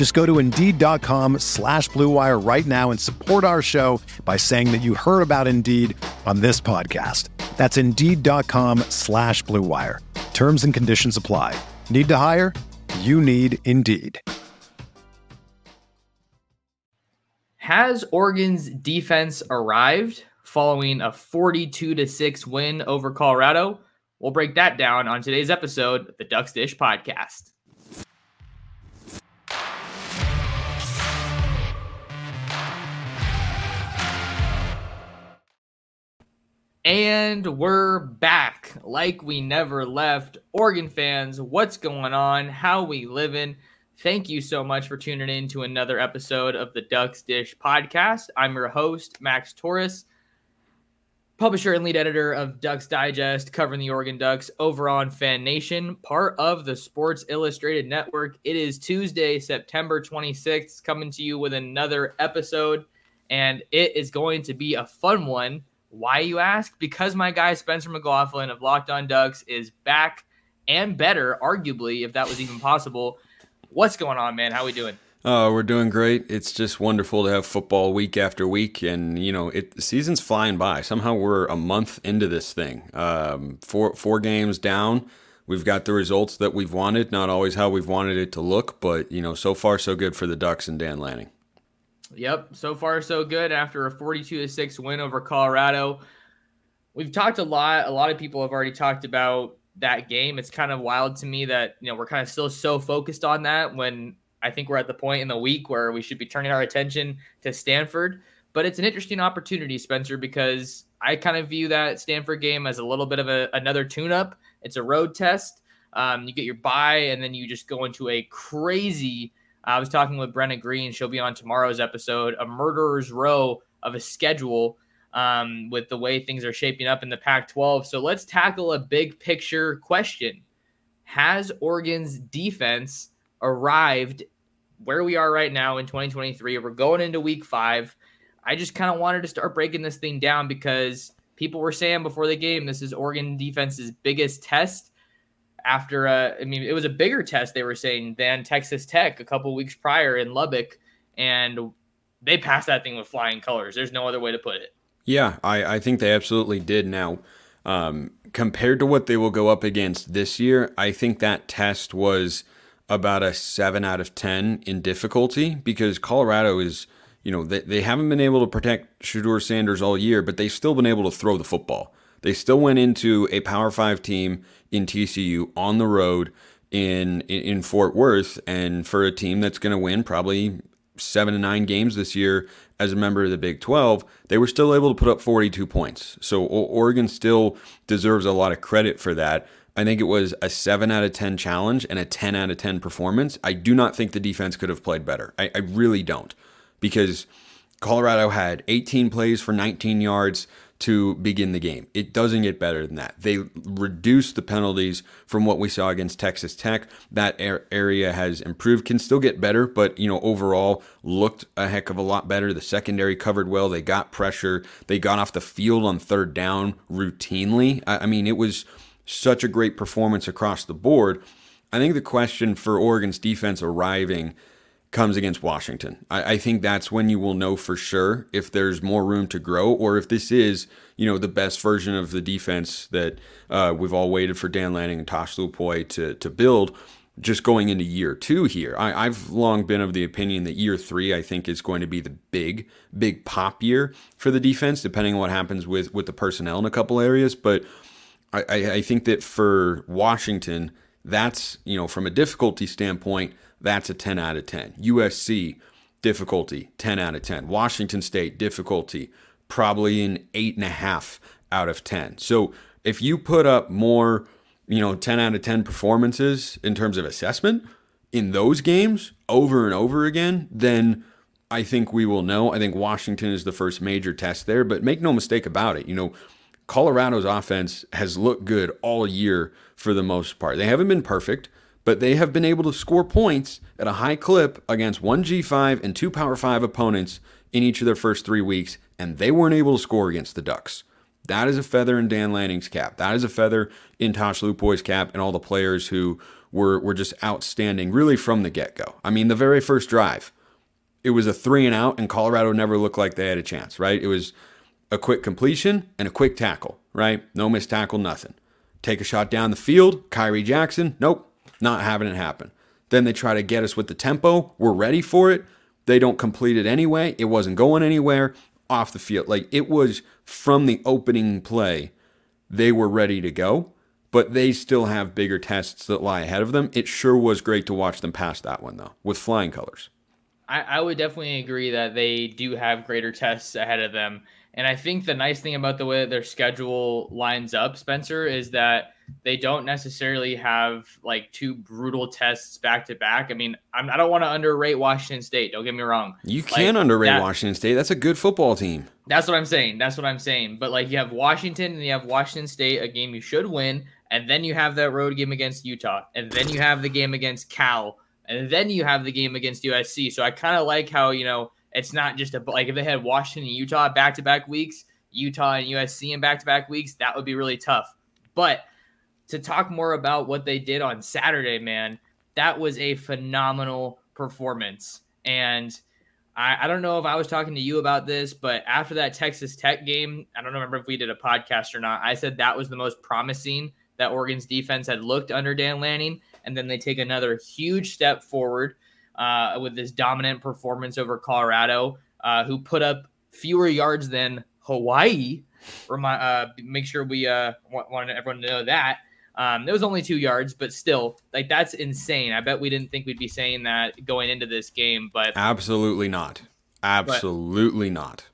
Just go to Indeed.com slash BlueWire right now and support our show by saying that you heard about Indeed on this podcast. That's Indeed.com slash BlueWire. Terms and conditions apply. Need to hire? You need Indeed. Has Oregon's defense arrived following a 42 to 6 win over Colorado? We'll break that down on today's episode of the Ducks Dish podcast. And we're back like we never left. Oregon fans, what's going on? How we living? Thank you so much for tuning in to another episode of the Ducks Dish podcast. I'm your host, Max Torres, publisher and lead editor of Ducks Digest, covering the Oregon Ducks over on Fan Nation, part of the Sports Illustrated Network. It is Tuesday, September 26th, coming to you with another episode, and it is going to be a fun one. Why, you ask? Because my guy Spencer McLaughlin of Locked On Ducks is back and better, arguably, if that was even possible What's going on, man? How we doing? Oh, we're doing great. It's just wonderful to have football week after week, and you know, it the season's flying by. Somehow we're a month into this thing. Um, four four games down. We've got the results that we've wanted. Not always how we've wanted it to look, but you know, so far so good for the Ducks and Dan Lanning. Yep, so far so good. After a forty-two to six win over Colorado, we've talked a lot. A lot of people have already talked about that game. It's kind of wild to me that, you know, we're kind of still so focused on that when I think we're at the point in the week where we should be turning our attention to Stanford. But it's an interesting opportunity, Spencer, because I kind of view that Stanford game as a little bit of a, another tune up. It's a road test. Um, you get your bye, and then you just go into a crazy. I was talking with Brenna Green. She'll be on tomorrow's episode. A murderer's row of a schedule um, with the way things are shaping up in the Pac 12. So let's tackle a big picture question Has Oregon's defense arrived where we are right now in 2023? We're going into week five. I just kind of wanted to start breaking this thing down because people were saying before the game this is Oregon defense's biggest test after a, I mean it was a bigger test they were saying than Texas Tech a couple weeks prior in Lubbock and they passed that thing with flying colors. There's no other way to put it. Yeah, I, I think they absolutely did. Now, um, compared to what they will go up against this year, I think that test was about a 7 out of 10 in difficulty because Colorado is, you know, they, they haven't been able to protect Shedeur Sanders all year, but they've still been able to throw the football. They still went into a Power 5 team in TCU on the road in in, Fort Worth and for a team that's going to win probably 7 to 9 games this year as a member of the Big 12, they were still able to put up 42 points. So Oregon still deserves a lot of credit for that. I think it was a 7 out of 10 challenge and a 10 out of 10 performance. I do not think the defense could have played better. I, I really don't. Because Colorado had 18 plays for 19 yards to begin the game. It doesn't get better than that. They reduced the penalties from what we saw against Texas Tech. That area has improved, can still get better, but you know, overall looked a heck of a lot better. The secondary covered well. They got pressure. They got off the field on third down routinely. I, I mean, it was such a great performance across the board. I think the question for Oregon's defense arriving comes against Washington. I, I, think that's when you will know for sure if there's more room to grow or if this is, you know, the best version of the defense that uh, we've all waited for Dan Lanning and Tosh Lupoi to to build. Just going into year two here, I, I've long been of the opinion that year three, I think, is going to be the big, big pop year for the defense, depending on what happens with with the personnel in a couple areas. But I, I think that for Washington, that's, you know, from a difficulty standpoint, that's a 10 out of 10. USC, difficulty, 10 out of 10. Washington State, difficulty, probably an 8.5 out of 10. So if you put up more, you know, 10 out of 10 performances in terms of assessment in those games over and over again, then I think we will know. I think Washington is the first major test there, but make no mistake about it. You know, Colorado's offense has looked good all year for the most part. They haven't been perfect, but they have been able to score points at a high clip against one G5 and two Power 5 opponents in each of their first three weeks, and they weren't able to score against the Ducks. That is a feather in Dan Lanning's cap. That is a feather in Tosh Lupoi's cap and all the players who were, were just outstanding really from the get go. I mean, the very first drive, it was a three and out, and Colorado never looked like they had a chance, right? It was a quick completion and a quick tackle, right? No missed tackle, nothing. Take a shot down the field, Khyree Jackson, nope, not having it happen. Then they try to get us with the tempo. We're ready for it. They don't complete it anyway. It wasn't going anywhere off the field. Like it was from the opening play, they were ready to go, but they still have bigger tests that lie ahead of them. It sure was great to watch them pass that one, though, with flying colors. I, I would definitely agree that they do have greater tests ahead of them. And I think the nice thing about the way their schedule lines up, Spencer, is that they don't necessarily have like two brutal tests back to back. I mean, I'm, I do not want to underrate Washington State. Don't get me wrong. You can like, underrate that, Washington State. That's a good football team. That's what I'm saying. That's what I'm saying. But like you have Washington and you have Washington State, a game you should win, and then you have that road game against Utah, and then you have the game against Cal, and then you have the game against USC. So I kind of like how you know it's not just a like if they had Washington and Utah back to back weeks, Utah and USC in back to back weeks, that would be really tough. But to talk more about what they did on Saturday, man, that was a phenomenal performance. And I, I, don't know if I was talking to you about this, but after that Texas Tech game, I don't remember if we did a podcast or not. I said that was the most promising that Oregon's defense had looked under Dan Lanning. And then they take another huge step forward uh, with this dominant performance over Colorado, uh, who put up fewer yards than Hawaii. Remind, uh, make sure we uh, want, want everyone to know that. Um, it was only two yards, but still, like that's insane. I bet we didn't think we'd be saying that going into this game, but absolutely not. Absolutely but, not.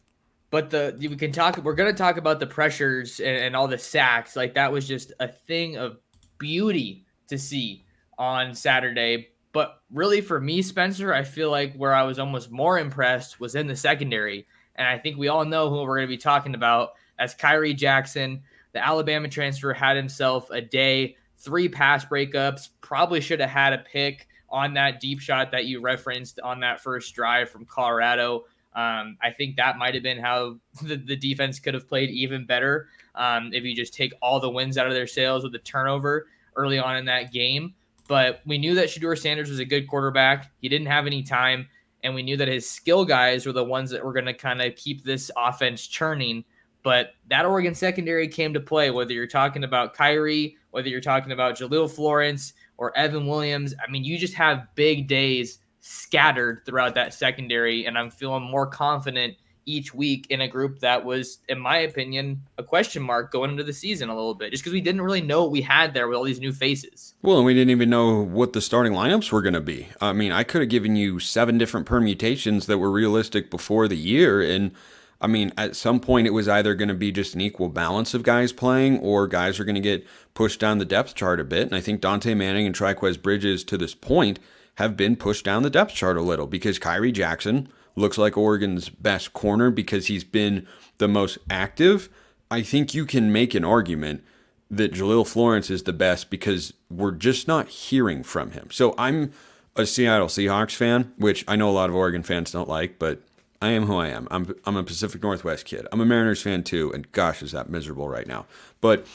But the we can talk. We're gonna talk about the pressures and, and all the sacks. Like that was just a thing of beauty to see on Saturday. But really, for me, Spencer, I feel like where I was almost more impressed was in the secondary. And I think we all know who we're going to be talking about as Khyree Jackson. The Alabama transfer had himself a day, three pass breakups, probably should have had a pick on that deep shot that you referenced on that first drive from Colorado. Um, I think that might have been how the, the, defense could have played even better um, if you just take all the wins out of their sails with the turnover early on in that game. But we knew that Shedeur Sanders was a good quarterback. He didn't have any time, and we knew that his skill guys were the ones that were going to kind of keep this offense churning. But that Oregon secondary came to play, whether you're talking about Khyree, whether you're talking about Jahlil Florence or Evan Williams. I mean, you just have big days scattered throughout that secondary, and I'm feeling more confident each week in a group that was, in my opinion, a question mark going into the season a little bit, just because we didn't really know what we had there with all these new faces. Well, and we didn't even know what the starting lineups were going to be. I mean, I could have given you seven different permutations that were realistic before the year, and I mean, at some point, it was either going to be just an equal balance of guys playing, or guys are going to get pushed down the depth chart a bit. And I think Dante Manning and Trikweze Bridges, to this point, have been pushed down the depth chart a little because Khyree Jackson looks like Oregon's best corner because he's been the most active. I think you can make an argument that Jahlil Florence is the best because we're just not hearing from him. So I'm a Seattle Seahawks fan, which I know a lot of Oregon fans don't like, but I am who I am. I'm I'm a Pacific Northwest kid. I'm a Mariners fan too, and gosh, is that miserable right now. But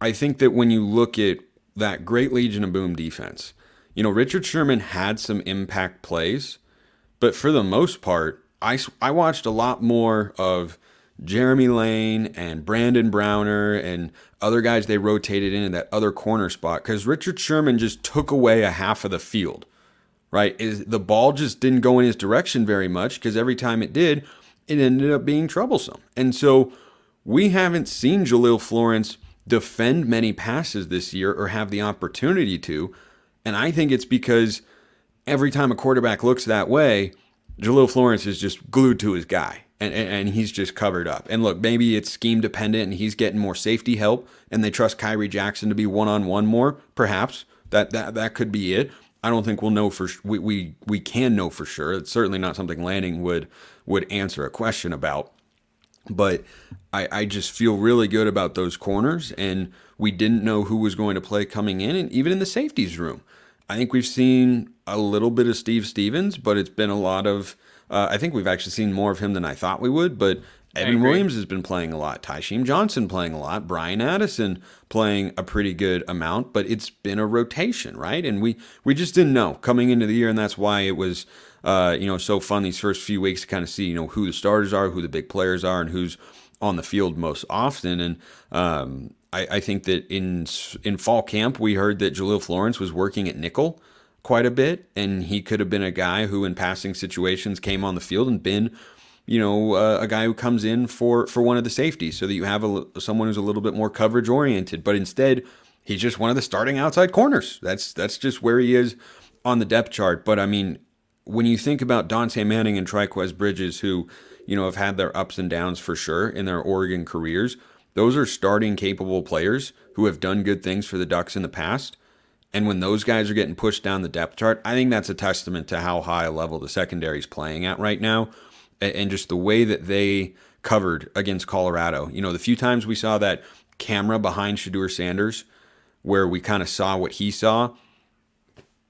I think that when you look at that great Legion of Boom defense, you know, Richard Sherman had some impact plays, but for the most part, I, I watched a lot more of Jeremy Lane and Brandon Browner and other guys they rotated in that other corner spot because Richard Sherman just took away a half of the field right? Is the ball just didn't go in his direction very much because every time it did, it ended up being troublesome. And so we haven't seen Jahlil Florence defend many passes this year or have the opportunity to. And I think it's because every time a quarterback looks that way, Jahlil Florence is just glued to his guy. And, and, and, he's just covered up. And look, maybe it's scheme dependent and he's getting more safety help and they trust Khyree Jackson to be one on one more, perhaps. That, that that could be it. I don't think we'll know for we, we we can know for sure. It's certainly not something Lanning would would answer a question about. But I, I just feel really good about those corners, and we didn't know who was going to play coming in, and even in the safeties room. I think we've seen a little bit of Steve Stephens, but it's been a lot of. Uh, I think we've actually seen more of him than I thought we would. But Evan Williams has been playing a lot. Tysheem Johnson playing a lot. Bryan Addison playing a pretty good amount. But it's been a rotation, right? And we we just didn't know coming into the year, and that's why it was uh, you know, so fun these first few weeks to kind of see, you know, who the starters are, who the big players are, and who's on the field most often. And um, I, I, think that in in fall camp, we heard that Jahlil Florence was working at nickel quite a bit, and he could have been a guy who, in passing situations, came on the field and been, you know, uh, a guy who comes in for for one of the safeties, so that you have a, someone who's a little bit more coverage oriented. But instead, he's just one of the starting outside corners. That's that's just where he is on the depth chart. But I mean, when you think about Dante Manning and Trikweze Bridges, who you know have had their ups and downs for sure in their Oregon careers, those are starting capable players who have done good things for the Ducks in the past. And when those guys are getting pushed down the depth chart, I think that's a testament to how high a level the secondary is playing at right now, and just the way that they covered against Colorado. You know, the few times we saw that camera behind Shedeur Sanders, where we kind of saw what he saw,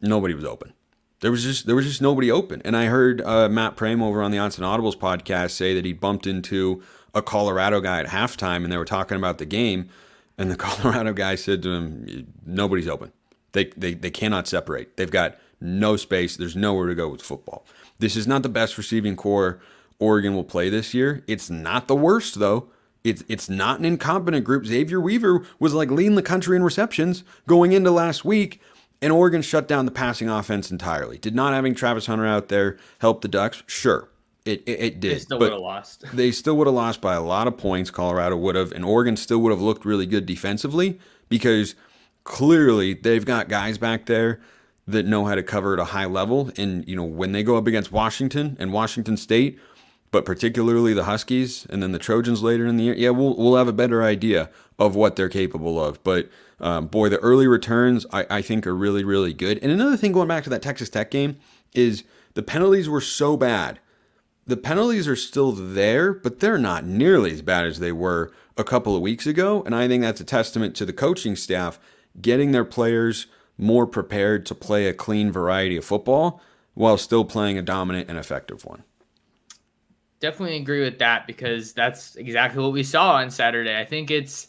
nobody was open there was just there was just nobody open. And I heard uh, Matt Prehm over on the and Audibles podcast say that he bumped into a Colorado guy at halftime, and they were talking about the game. And the Colorado guy said to him, "Nobody's open. They they they cannot separate. They've got no space. There's nowhere to go with football. This is not the best receiving corps Oregon will play this year. It's not the worst though." It's, it's not an incompetent group. Xavier Weaver was like leading the country in receptions going into last week and Oregon shut down the passing offense entirely. Did not having Travis Hunter out there help the Ducks? Sure, it it, it did. They still would have lost. they still would have lost by a lot of points. Colorado would have, and Oregon still would have looked really good defensively because clearly they've got guys back there that know how to cover at a high level. And you know when they go up against Washington and Washington State, but particularly the Huskies and then the Trojans later in the year, yeah, we'll we'll have a better idea of what they're capable of. But um, boy, the early returns I, I think are really, really good. And another thing going back to that Texas Tech game is the penalties were so bad. The penalties are still there, but they're not nearly as bad as they were a couple of weeks ago. And I think that's a testament to the coaching staff getting their players more prepared to play a clean variety of football while still playing a dominant and effective one. Definitely agree with that because that's exactly what we saw on Saturday. I think it's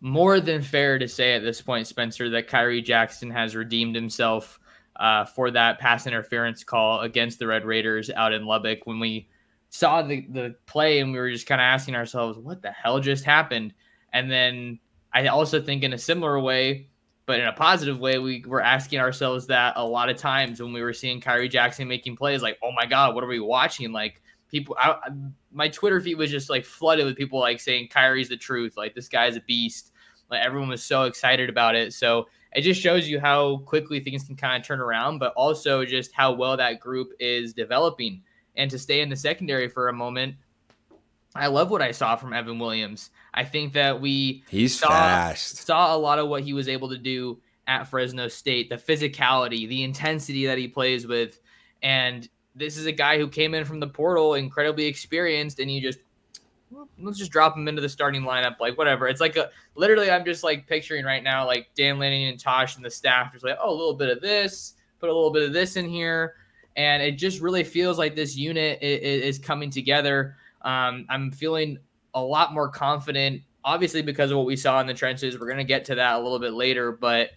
more than fair to say at this point, Spencer, that Khyree Jackson has redeemed himself uh, for that pass interference call against the Red Raiders out in Lubbock when we saw the, the play and we were just kind of asking ourselves, what the hell just happened? And then I also think in a similar way, but in a positive way, we were asking ourselves that a lot of times when we were seeing Khyree Jackson making plays, like, oh my God, what are we watching? Like, people I, my twitter feed was just like flooded with people like saying Khyree's the truth. Like this guy's a beast. Like everyone was so excited about it. So it just shows you how quickly things can kind of turn around but also just how well that group is developing. And to stay in the secondary for a moment i love what i saw from evan williams i think that we he's saw, fast saw a lot of what he was able to do at fresno state the physicality the intensity that he plays with and this is a guy who came in from the portal, incredibly experienced, and you just let's just drop him into the starting lineup, like whatever. It's like a literally, I'm just like picturing right now, like Dan Lanning and Tosh and the staff just like, oh, a little bit of this, put a little bit of this in here, and it just really feels like this unit is, is coming together. Um, I'm feeling a lot more confident, obviously because of what we saw in the trenches. We're gonna get to that a little bit later, but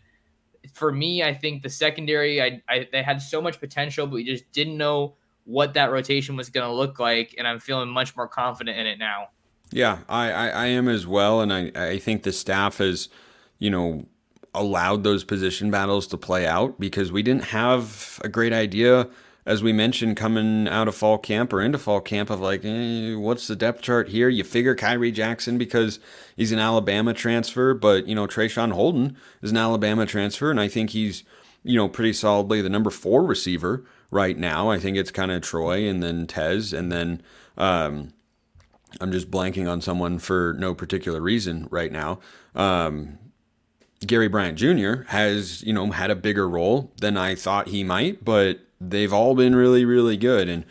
for me, I think the secondary, I, I they had so much potential, but we just didn't know what that rotation was going to look like, and I'm feeling much more confident in it now. Yeah, I, I, I am as well, and I, I think the staff has, you know, allowed those position battles to play out because we didn't have a great idea as we mentioned, coming out of fall camp or into fall camp, of like, eh, what's the depth chart here? You figure Khyree Jackson because he's an Alabama transfer, but you know Traeshon Holden is an Alabama transfer, and I think he's you know pretty solidly the number four receiver right now. I think it's kind of Troy and then Tez and then. Um, I'm just blanking on someone for no particular reason right now. Um, Gary Bryant Jr. has, you know, had a bigger role than I thought he might, but they've all been really, really good. And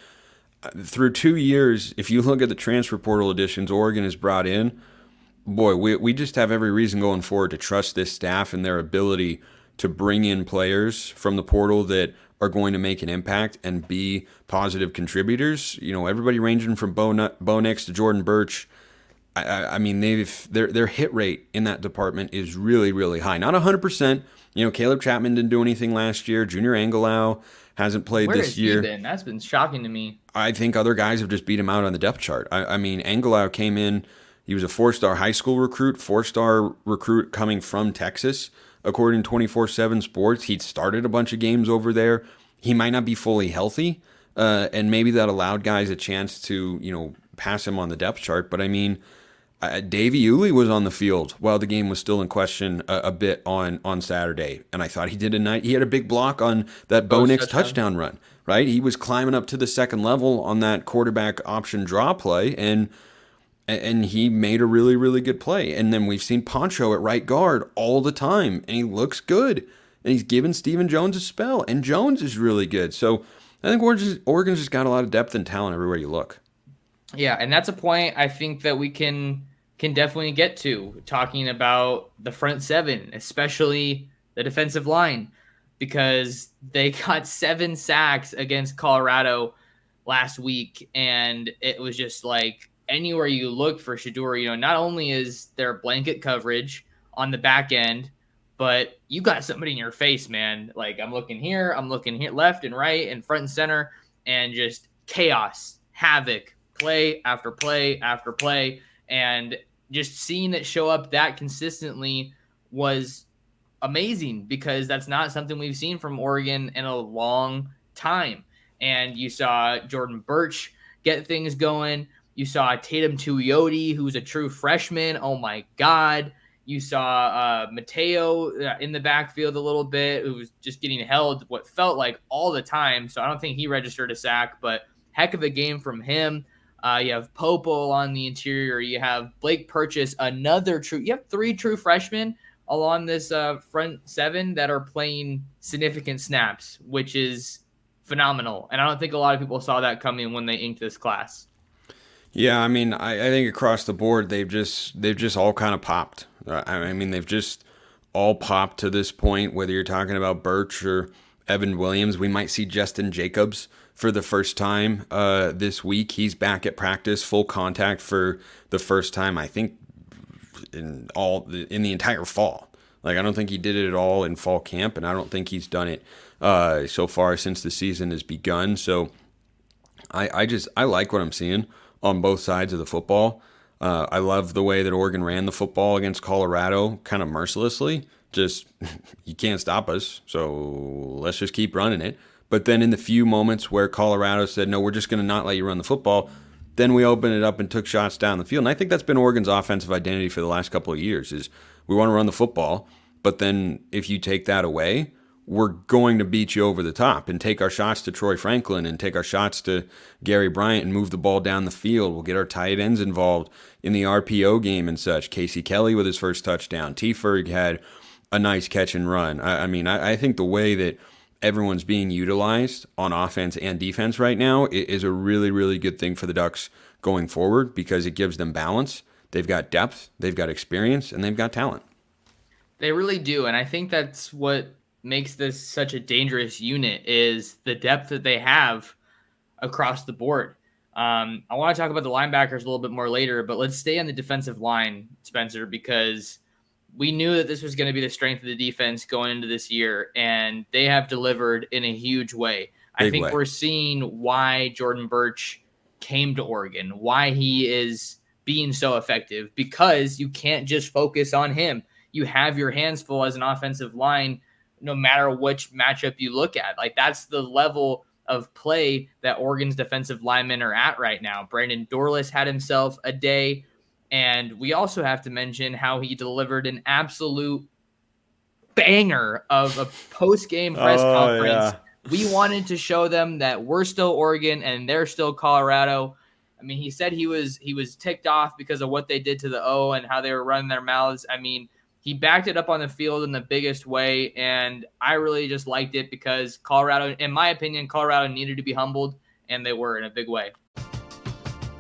uh, through two years, if you look at the transfer portal additions Oregon has brought in, boy, we, we just have every reason going forward to trust this staff and their ability to bring in players from the portal that are going to make an impact and be positive contributors. You know, everybody ranging from Bo, Bo Nix to Jordan Burch. I, I, mean, they've their their hit rate in that department is really really high. Not hundred percent. You know, Caleb Chapman didn't do anything last year. Junior Angilau hasn't played Where this year. Been? That's been shocking to me. I think other guys have just beat him out on the depth chart. I, I mean, Angilau came in. He was a four-star high school recruit, four-star recruit coming from Texas, according to 24/7 Sports. He'd started a bunch of games over there. He might not be fully healthy, uh, and maybe that allowed guys a chance to, you know, pass him on the depth chart. But I mean uh, Davey Iuli was on the field while the game was still in question a, a, bit on on Saturday, and I thought he did a night. He had a big block on that Bo Nix touchdown. touchdown run. Right, he was climbing up to the second level on that quarterback option draw play, and and he made a really really good play. And then we've seen Poncho at right guard all the time, and he looks good, and he's given Steven Jones a spell, and Jones is really good. So I think Oregon's, Oregon's just got a lot of depth and talent everywhere you look. Yeah, and that's a point I think that we can can definitely get to talking about the front seven, especially the defensive line, because they got seven sacks against Colorado last week, and it was just like anywhere you look for Shedeur, you know, not only is there blanket coverage on the back end, but you got somebody in your face, man. Like I'm looking here, I'm looking here, left and right, and front and center, and just chaos, havoc, play after play after play. And just seeing it show up that consistently was amazing because that's not something we've seen from Oregon in a long time. And you saw Jordan Burch get things going. You saw Teitum Tuioti, who's a true freshman. Oh my God. You saw uh, Mateo uh, in the backfield a little bit, who was just getting held what felt like all the time. So I don't think he registered a sack, but heck of a game from him. Uh, you have Popo on the interior. You have Blake Purchase, another true. You have three true freshmen along this uh, front seven that are playing significant snaps, which is phenomenal. And I don't think a lot of people saw that coming when they inked this class. Yeah, I mean, I, I think across the board they've just they've just all kind of popped. Uh, I mean, they've just all popped to this point. Whether you're talking about Burch or Evan Williams, we might see Justin Jacobs for the first time uh, this week. He's back at practice, full contact for the first time. I think in all in the entire fall. Like I don't think he did it at all in fall camp, and I don't think he's done it uh, so far since the season has begun. So I, I just I like what I'm seeing on both sides of the football. Uh, I love the way that Oregon ran the football against Colorado, kind of mercilessly. Just you can't stop us, so let's just keep running it. But then in the few moments where Colorado said, no, we're just going to not let you run the football, then we opened it up and took shots down the field. And I think that's been Oregon's offensive identity for the last couple of years is we want to run the football, but then if you take that away, we're going to beat you over the top and take our shots to Troy Franklin and take our shots to Gary Bryant and move the ball down the field. We'll get our tight ends involved in the RPO game and such. Casey Kelly with his first touchdown. T. Ferg had a nice catch and run. I, I mean, I, I think the way that – everyone's being utilized on offense and defense right now is a really, really good thing for the Ducks going forward because it gives them balance. They've got depth, they've got experience, and they've got talent. They really do, and I think that's what makes this such a dangerous unit is the depth that they have across the board. Um, I want to talk about the linebackers a little bit more later, but let's stay on the defensive line, Spencer, because we knew that this was going to be the strength of the defense going into this year, and they have delivered in a huge way. Big I think way. we're seeing why Jordan Burch came to Oregon, why he is being so effective, because you can't just focus on him. You have your hands full as an offensive line, no matter which matchup you look at. Like that's the level of play that Oregon's defensive linemen are at right now. Brandon Dorlus had himself a day. And we also have to mention how he delivered an absolute banger of a post game press oh, conference. Yeah. We wanted to show them that we're still Oregon and they're still Colorado. I mean, he said he was he was ticked off because of what they did to the O and how they were running their mouths. I mean, he backed it up on the field in the biggest way, and I really just liked it because Colorado, in my opinion, Colorado needed to be humbled, and they were in a big way.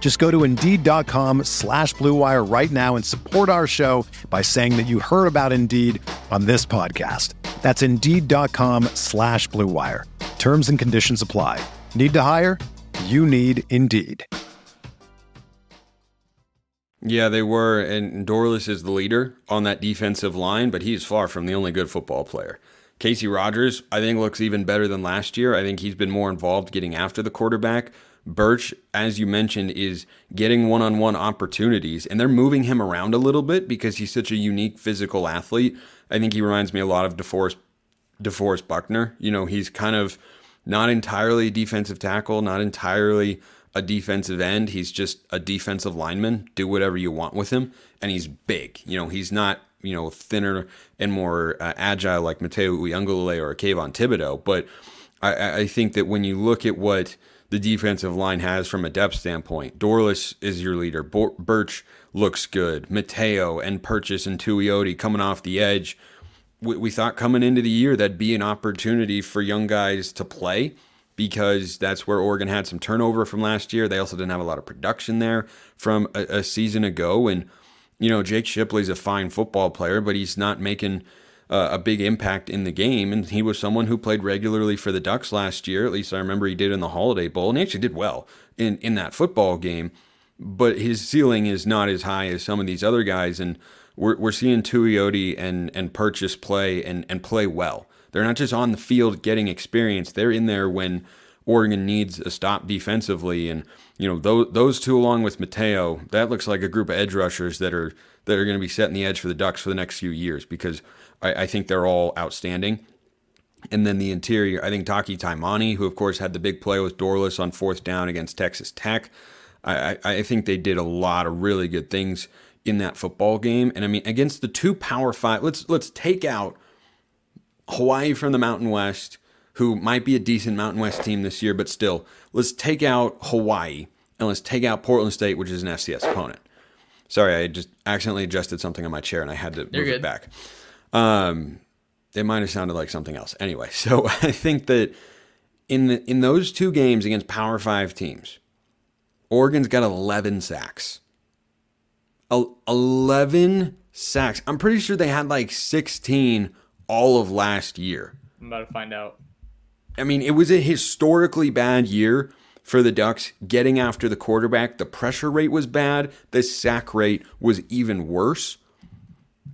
Just go to Indeed.com slash BlueWire right now and support our show by saying that you heard about Indeed on this podcast. That's Indeed.com slash BlueWire. Terms and conditions apply. Need to hire? You need Indeed. Yeah, they were, and Dorlus is the leader on that defensive line, but he's far from the only good football player. Casey Rogers, I think, looks even better than last year. I think he's been more involved getting after the quarterback. Burch, as you mentioned, is getting one on one opportunities, and they're moving him around a little bit because he's such a unique physical athlete. I think he reminds me a lot of DeForest, DeForest Buckner. You know, he's kind of not entirely a defensive tackle, not entirely a defensive end. He's just a defensive lineman. Do whatever you want with him. And he's big. You know, he's not, you know, thinner and more uh, agile like Mateo Uiagalelei or Kayvon Thibodeau. But I, I think that when you look at what the defensive line has from a depth standpoint, Dorlus is your leader. Burch looks good. Mateo and Purchase and Tuioti coming off the edge. We, we thought coming into the year that'd be an opportunity for young guys to play because that's where Oregon had some turnover from last year. They also didn't have a lot of production there from a, a season ago. And, you know, Jake Shipley's a fine football player, but he's not making uh, a big impact in the game. And he was someone who played regularly for the Ducks last year. At least I remember he did in the Holiday Bowl. And he actually did well in, in that football game. But his ceiling is not as high as some of these other guys. And we're, we're seeing Tuioti and, and Purchase play and, and play well. They're not just on the field getting experience. They're in there when Oregon needs a stop defensively. And, you know, those, those two along with Mateo, that looks like a group of edge rushers that are that are going to be setting the edge for the Ducks for the next few years because I, I think they're all outstanding. And then the interior, I think Taki Taimani, who of course had the big play with Dorlus on fourth down against Texas Tech. I, I think they did a lot of really good things in that football game. And I mean, against the two power five, let's let's take out Hawaii from the Mountain West, who might be a decent Mountain West team this year, but still, let's take out Hawaii and let's take out Portland State, which is an FCS opponent. Sorry, I just accidentally adjusted something on my chair and I had to You're move good. it back. Um, it might have sounded like something else. Anyway, so I think that in the, in those two games against Power Five teams, Oregon's got 11 sacks. 11 sacks. I'm pretty sure they had like 16 all of last year. I'm about to find out. I mean, it was a historically bad year for the Ducks getting after the quarterback. The pressure rate was bad, the sack rate was even worse.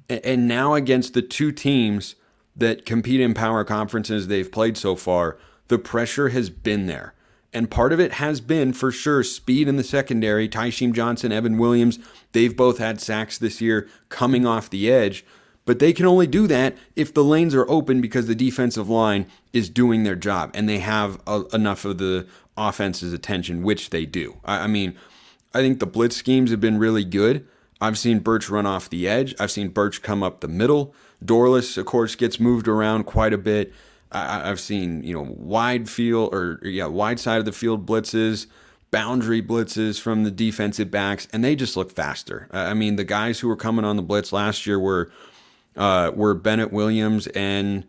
And now, against the two teams that compete in power conferences they've played so far, the pressure has been there. And part of it has been, for sure, speed in the secondary. Tysheem Johnson, Evan Williams, they've both had sacks this year coming off the edge. But they can only do that if the lanes are open because the defensive line is doing their job and they have a, enough of the offense's attention, which they do. I, I mean, I think the blitz schemes have been really good. I've seen Burch run off the edge. I've seen Burch come up the middle. Dorlus, of course, gets moved around quite a bit. I, have seen you know wide field or yeah wide side of the field blitzes. boundary blitzes from the defensive backs, and they just look faster. I mean, the guys who were coming on the blitz last year were uh, were Bennett Williams and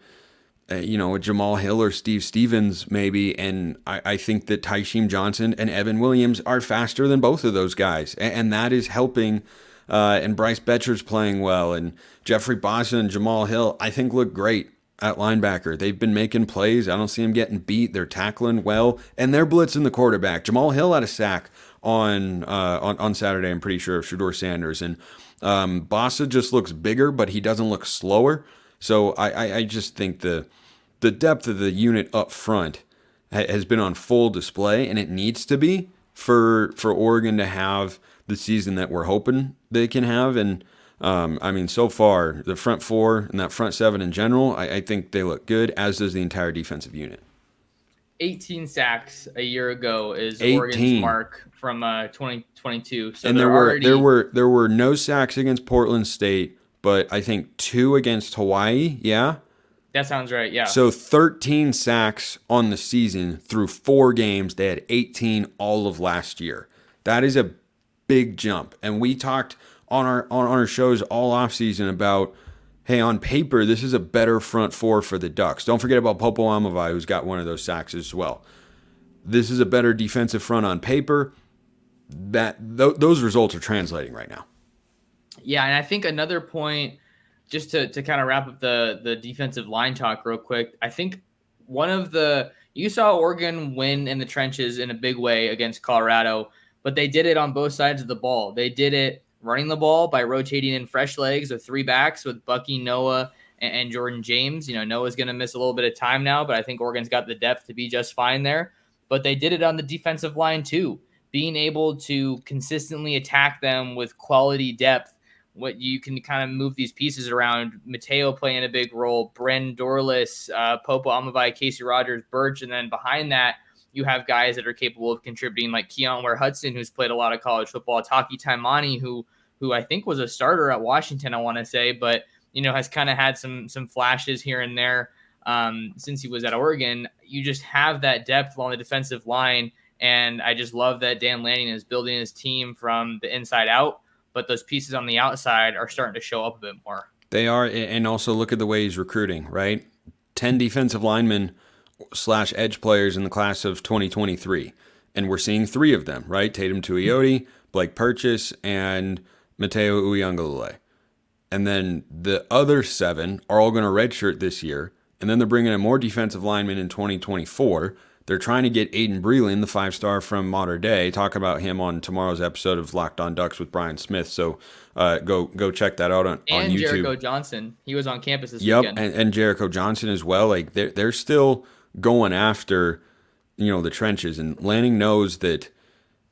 uh, you know Jamal Hill or Steve Stephens, maybe, and I, I think that Tysheem Johnson and Evan Williams are faster than both of those guys, and, and that is helping. Uh, and Bryce Boettcher's playing well, and Jeffrey Bassa and Jamal Hill, I think, look great at linebacker. They've been making plays. I don't see them getting beat. They're tackling well, and they're blitzing the quarterback. Jamal Hill had a sack on uh, on on Saturday. I'm pretty sure of Shedeur Sanders, and um, Bassa just looks bigger, but he doesn't look slower. So I, I, I just think the the depth of the unit up front ha- has been on full display, and it needs to be for for Oregon to have the season that we're hoping they can have. And um, I mean, so far the front four and that front seven in general, I, I think they look good, as does the entire defensive unit. 18 sacks a year ago is 18. Oregon's mark from uh, 2022. So and there were already... there were there were no sacks against Portland State, but I think two against Hawaii. Yeah, that sounds right. Yeah. So 13 sacks on the season through four games. They had 18 all of last year. That is a big jump. And we talked on our on our shows all off season about hey, on paper, this is a better front four for the Ducks. Don't forget about Popo Aumavae, who's got one of those sacks as well. This is a better defensive front on paper. That th- those results are translating right now. Yeah, and I think another point, just to, to kind of wrap up the the defensive line talk real quick. I think one of the you saw Oregon win in the trenches in a big way against Colorado, but they did it on both sides of the ball. They did it running the ball by rotating in fresh legs with three backs with Bucky, Noah, and, Jordan James. You know, Noah's going to miss a little bit of time now, but I think Oregon's got the depth to be just fine there. But they did it on the defensive line too, being able to consistently attack them with quality depth. What you can kind of move these pieces around. Mateo playing a big role, Bren Dorlus, uh, Popo Aumavae, Casey Rogers, Burch, and then behind that, you have guys that are capable of contributing, like Keyon Ware Hudson, who's played a lot of college football, Taki Taimani, who who I think was a starter at Washington, I want to say, but you know has kind of had some some flashes here and there um, since he was at Oregon. You just have that depth along the defensive line, and I just love that Dan Lanning is building his team from the inside out. But those pieces on the outside are starting to show up a bit more. They are, and also look at the way he's recruiting. Right, ten defensive linemen slash edge players in the class of 2023, and we're seeing three of them. Right, Teitum Tuioti, Blake Purchase, and Mateo Uiagalelei. And then the other seven are all going to redshirt this year. And then they're bringing in more defensive linemen in 2024. They're trying to get Aydin Breland, the five star from Mater Dei. Talk about him on tomorrow's episode of Locked On Ducks with Brian Smith. So uh, go go check that out on, and on YouTube. And Jericho Johnson, he was on campus this yep, weekend. and, and Jericho Johnson as well. Like they're they're still going after you know the trenches, and Lanning knows that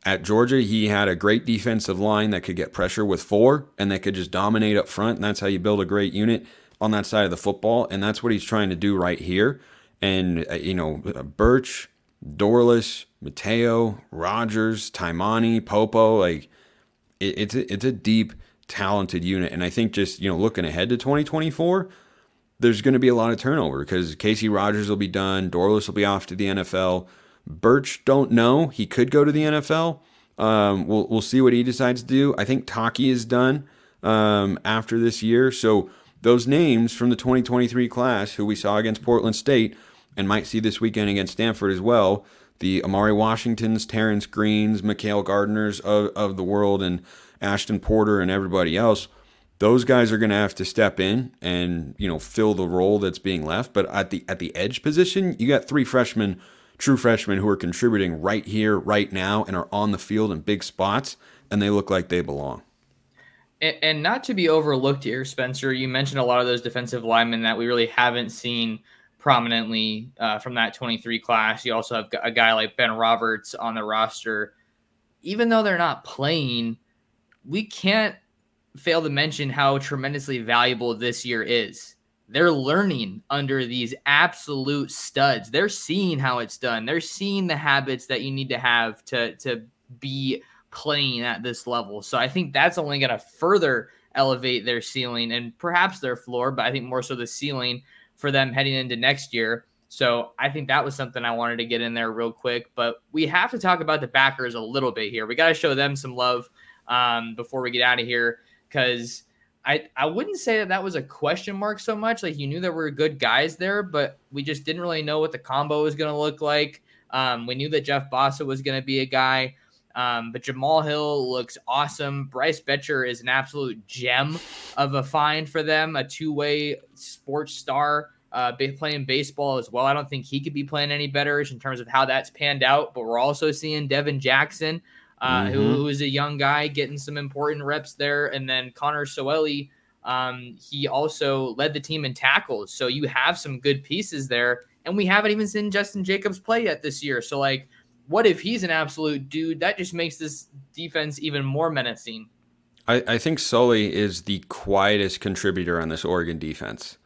at Georgia, he had a great defensive line that could get pressure with four and that could just dominate up front. And that's how you build a great unit on that side of the football. And that's what he's trying to do right here. And, uh, you know, Burch, Dorlus, Mateo, Rogers, Taimani, Popo, like it, it's, a, it's a deep, talented unit. And I think just, you know, looking ahead to 2024, there's going to be a lot of turnover because Casey Rogers will be done. Dorlus will be off to the NFL. Burch, don't know. He could go to the NFL. Um, we'll we'll see what he decides to do. I think Taki is done um, after this year. So those names from the 2023 class, who we saw against Portland State and might see this weekend against Stanford as well, the Amari Washingtons, Terrance Greens, Mikhail Gardners of, of the world, and Ashton Porter and everybody else, those guys are going to have to step in and you know fill the role that's being left. But at the at the edge position, you got three freshmen true freshmen who are contributing right here, right now, and are on the field in big spots, and they look like they belong. And, and not to be overlooked here, Spencer, you mentioned a lot of those defensive linemen that we really haven't seen prominently uh, from that 23 class. You also have a guy like Ben Roberts on the roster. Even though they're not playing, we can't fail to mention how tremendously valuable this year is they're learning under these absolute studs. They're seeing how it's done. They're seeing the habits that you need to have to to be playing at this level. So I think that's only going to further elevate their ceiling and perhaps their floor, but I think more so the ceiling for them heading into next year. So I think that was something I wanted to get in there real quick. But we have to talk about the backers a little bit here. We got to show them some love um, before we get out of here because I, I wouldn't say that that was a question mark so much. Like you knew there were good guys there, but we just didn't really know what the combo was going to look like. Um, we knew that Jeff Bassa was going to be a guy. Um, but Jamal Hill looks awesome. Bryce Boettcher is an absolute gem of a find for them, a two way sports star uh, playing baseball as well. I don't think he could be playing any better in terms of how that's panned out. But we're also seeing Devon Jackson, uh, mm-hmm. who, who is a young guy getting some important reps there. And then Connor Soelle, um, he also led the team in tackles. So you have some good pieces there. And we haven't even seen Jestin Jacobs play yet this year. So, like, what if he's an absolute dude? That just makes this defense even more menacing. I, I think Sully is the quietest contributor on this Oregon defense.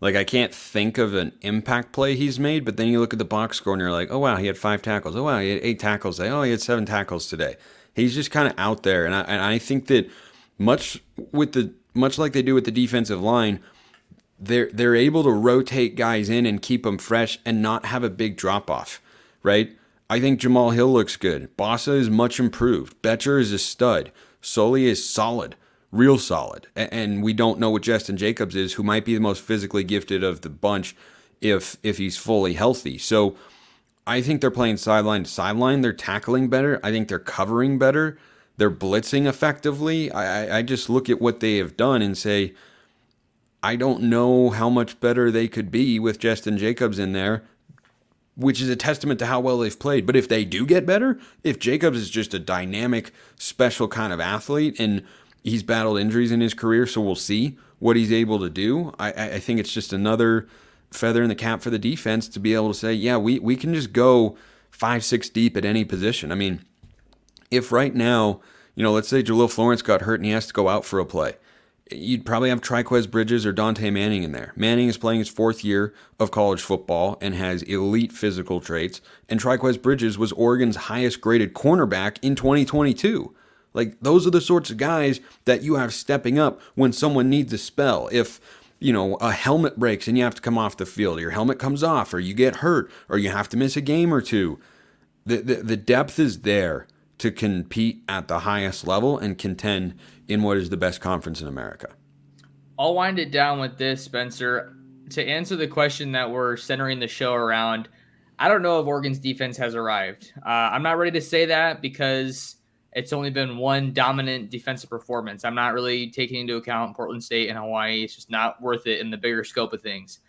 Like I can't think of an impact play he's made, but then you look at the box score and you're like, oh wow, he had five tackles. Oh wow, he had eight tackles today. Oh, he had seven tackles today. He's just kind of out there, and I and I think that much with the much like they do with the defensive line, they're they're able to rotate guys in and keep them fresh and not have a big drop off, right? I think Jamal Hill looks good. Bassa is much improved. Boettcher is a stud. Soelle is solid real solid. And we don't know what Jestin Jacobs is, who might be the most physically gifted of the bunch if if he's fully healthy. So I think they're playing sideline to sideline. They're tackling better. I think they're covering better. They're blitzing effectively. I, I just look at what they have done and say, I don't know how much better they could be with Jestin Jacobs in there, which is a testament to how well they've played. But if they do get better, if Jacobs is just a dynamic, special kind of athlete and he's battled injuries in his career, so we'll see what he's able to do. I, I think it's just another feather in the cap for the defense to be able to say, yeah, we, we can just go five, six deep at any position. I mean, if right now, you know, let's say Jahlil Florence got hurt and he has to go out for a play, you'd probably have Trikweze Bridges or Dante Manning in there. Manning is playing his fourth year of college football and has elite physical traits, and Trikweze Bridges was Oregon's highest graded cornerback in 2022. Like those are the sorts of guys that you have stepping up when someone needs a spell. If you know a helmet breaks and you have to come off the field, your helmet comes off, or you get hurt, or you have to miss a game or two. The the, the depth is there to compete at the highest level and contend in what is the best conference in America. I'll wind it down with this, Spencer. To answer the question that we're centering the show around, I don't know if Oregon's defense has arrived. Uh, I'm not ready to say that because it's only been one dominant defensive performance. I'm not really taking into account Portland State and Hawaii. It's just not worth it in the bigger scope of things.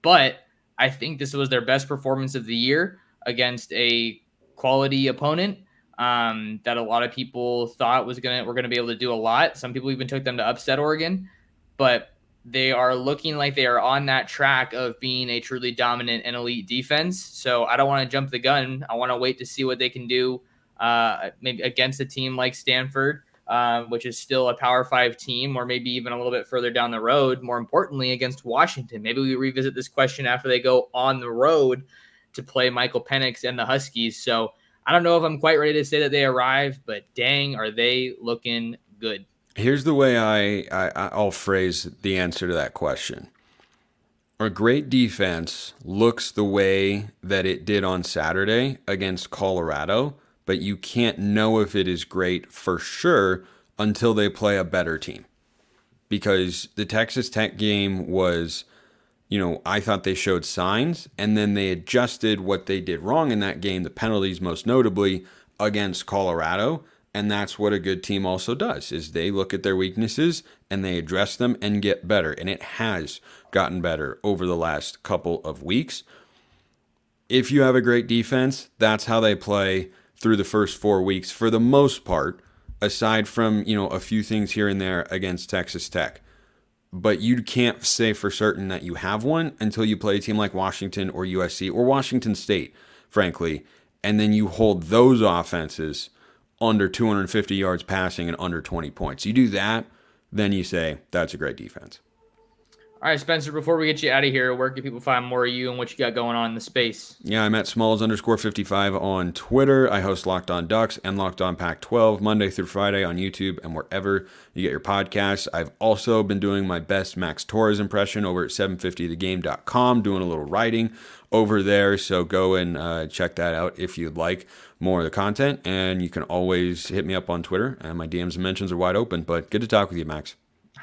But I think this was their best performance of the year against a quality opponent um, that a lot of people thought was gonna we're gonna be able to do a lot. Some people even took them to upset Oregon, but they are looking like they are on that track of being a truly dominant and elite defense. So I don't want to jump the gun. I want to wait to see what they can do uh, maybe against a team like Stanford, uh, which is still a Power Five team, or maybe even a little bit further down the road. More importantly, against Washington. Maybe we revisit this question after they go on the road to play Michael Penix and the Huskies. So I don't know if I'm quite ready to say that they arrived, but dang, are they looking good? Here's the way I, I I'll phrase the answer to that question. A great defense looks the way that it did on Saturday against Colorado but you can't know if it is great for sure until they play a better team. Because the Texas Tech game was, you know, I thought they showed signs and then they adjusted what they did wrong in that game, the penalties most notably against Colorado. And that's what a good team also does is they look at their weaknesses and they address them and get better. And it has gotten better over the last couple of weeks. If you have a great defense, that's how they play through the first four weeks for the most part, aside from, you know, a few things here and there against Texas Tech. But you can't say for certain that you have one until you play a team like Washington or USC or Washington State, frankly. And then you hold those offenses under 250 yards passing and under 20 points. You do that, then you say that's a great defense. All right, Spencer, before we get you out of here, where can people find more of you and what you got going on in the space? Yeah, I'm at smalls underscore 55 on Twitter. I host Locked On Ducks and Locked On Pac 12 Monday through Friday on YouTube and wherever you get your podcasts. I've also been doing my best Max Torres impression over at 750thegame.com, doing a little writing over there. So go and uh, check that out if you'd like more of the content. And you can always hit me up on Twitter, and my DMs and mentions are wide open. But good to talk with you, Max.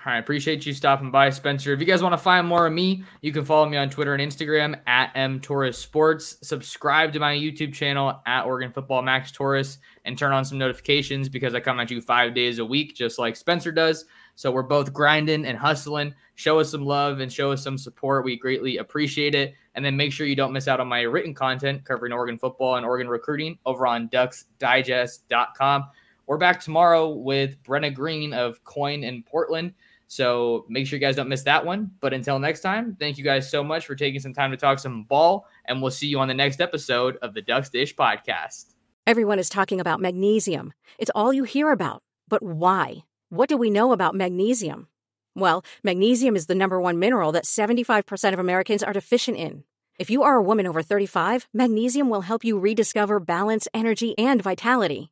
All right, appreciate you stopping by, Spencer. If you guys want to find more of me, you can follow me on Twitter and Instagram at M Sports. Subscribe to my YouTube channel at Oregon Football Max Torres and turn on some notifications because I come at you five days a week, just like Spencer does. So we're both grinding and hustling. Show us some love and show us some support. We greatly appreciate it. And then make sure you don't miss out on my written content covering Oregon football and Oregon recruiting over on ducksdigest.com. We're back tomorrow with Brenna Green of KOIN in Portland. So make sure you guys don't miss that one. But until next time, thank you guys so much for taking some time to talk some ball. And we'll see you on the next episode of the Ducks Dish podcast. Everyone is talking about magnesium. It's all you hear about. But why? What do we know about magnesium? Well, magnesium is the number one mineral that 75% of Americans are deficient in. If you are a woman over 35, magnesium will help you rediscover balance, energy, and vitality.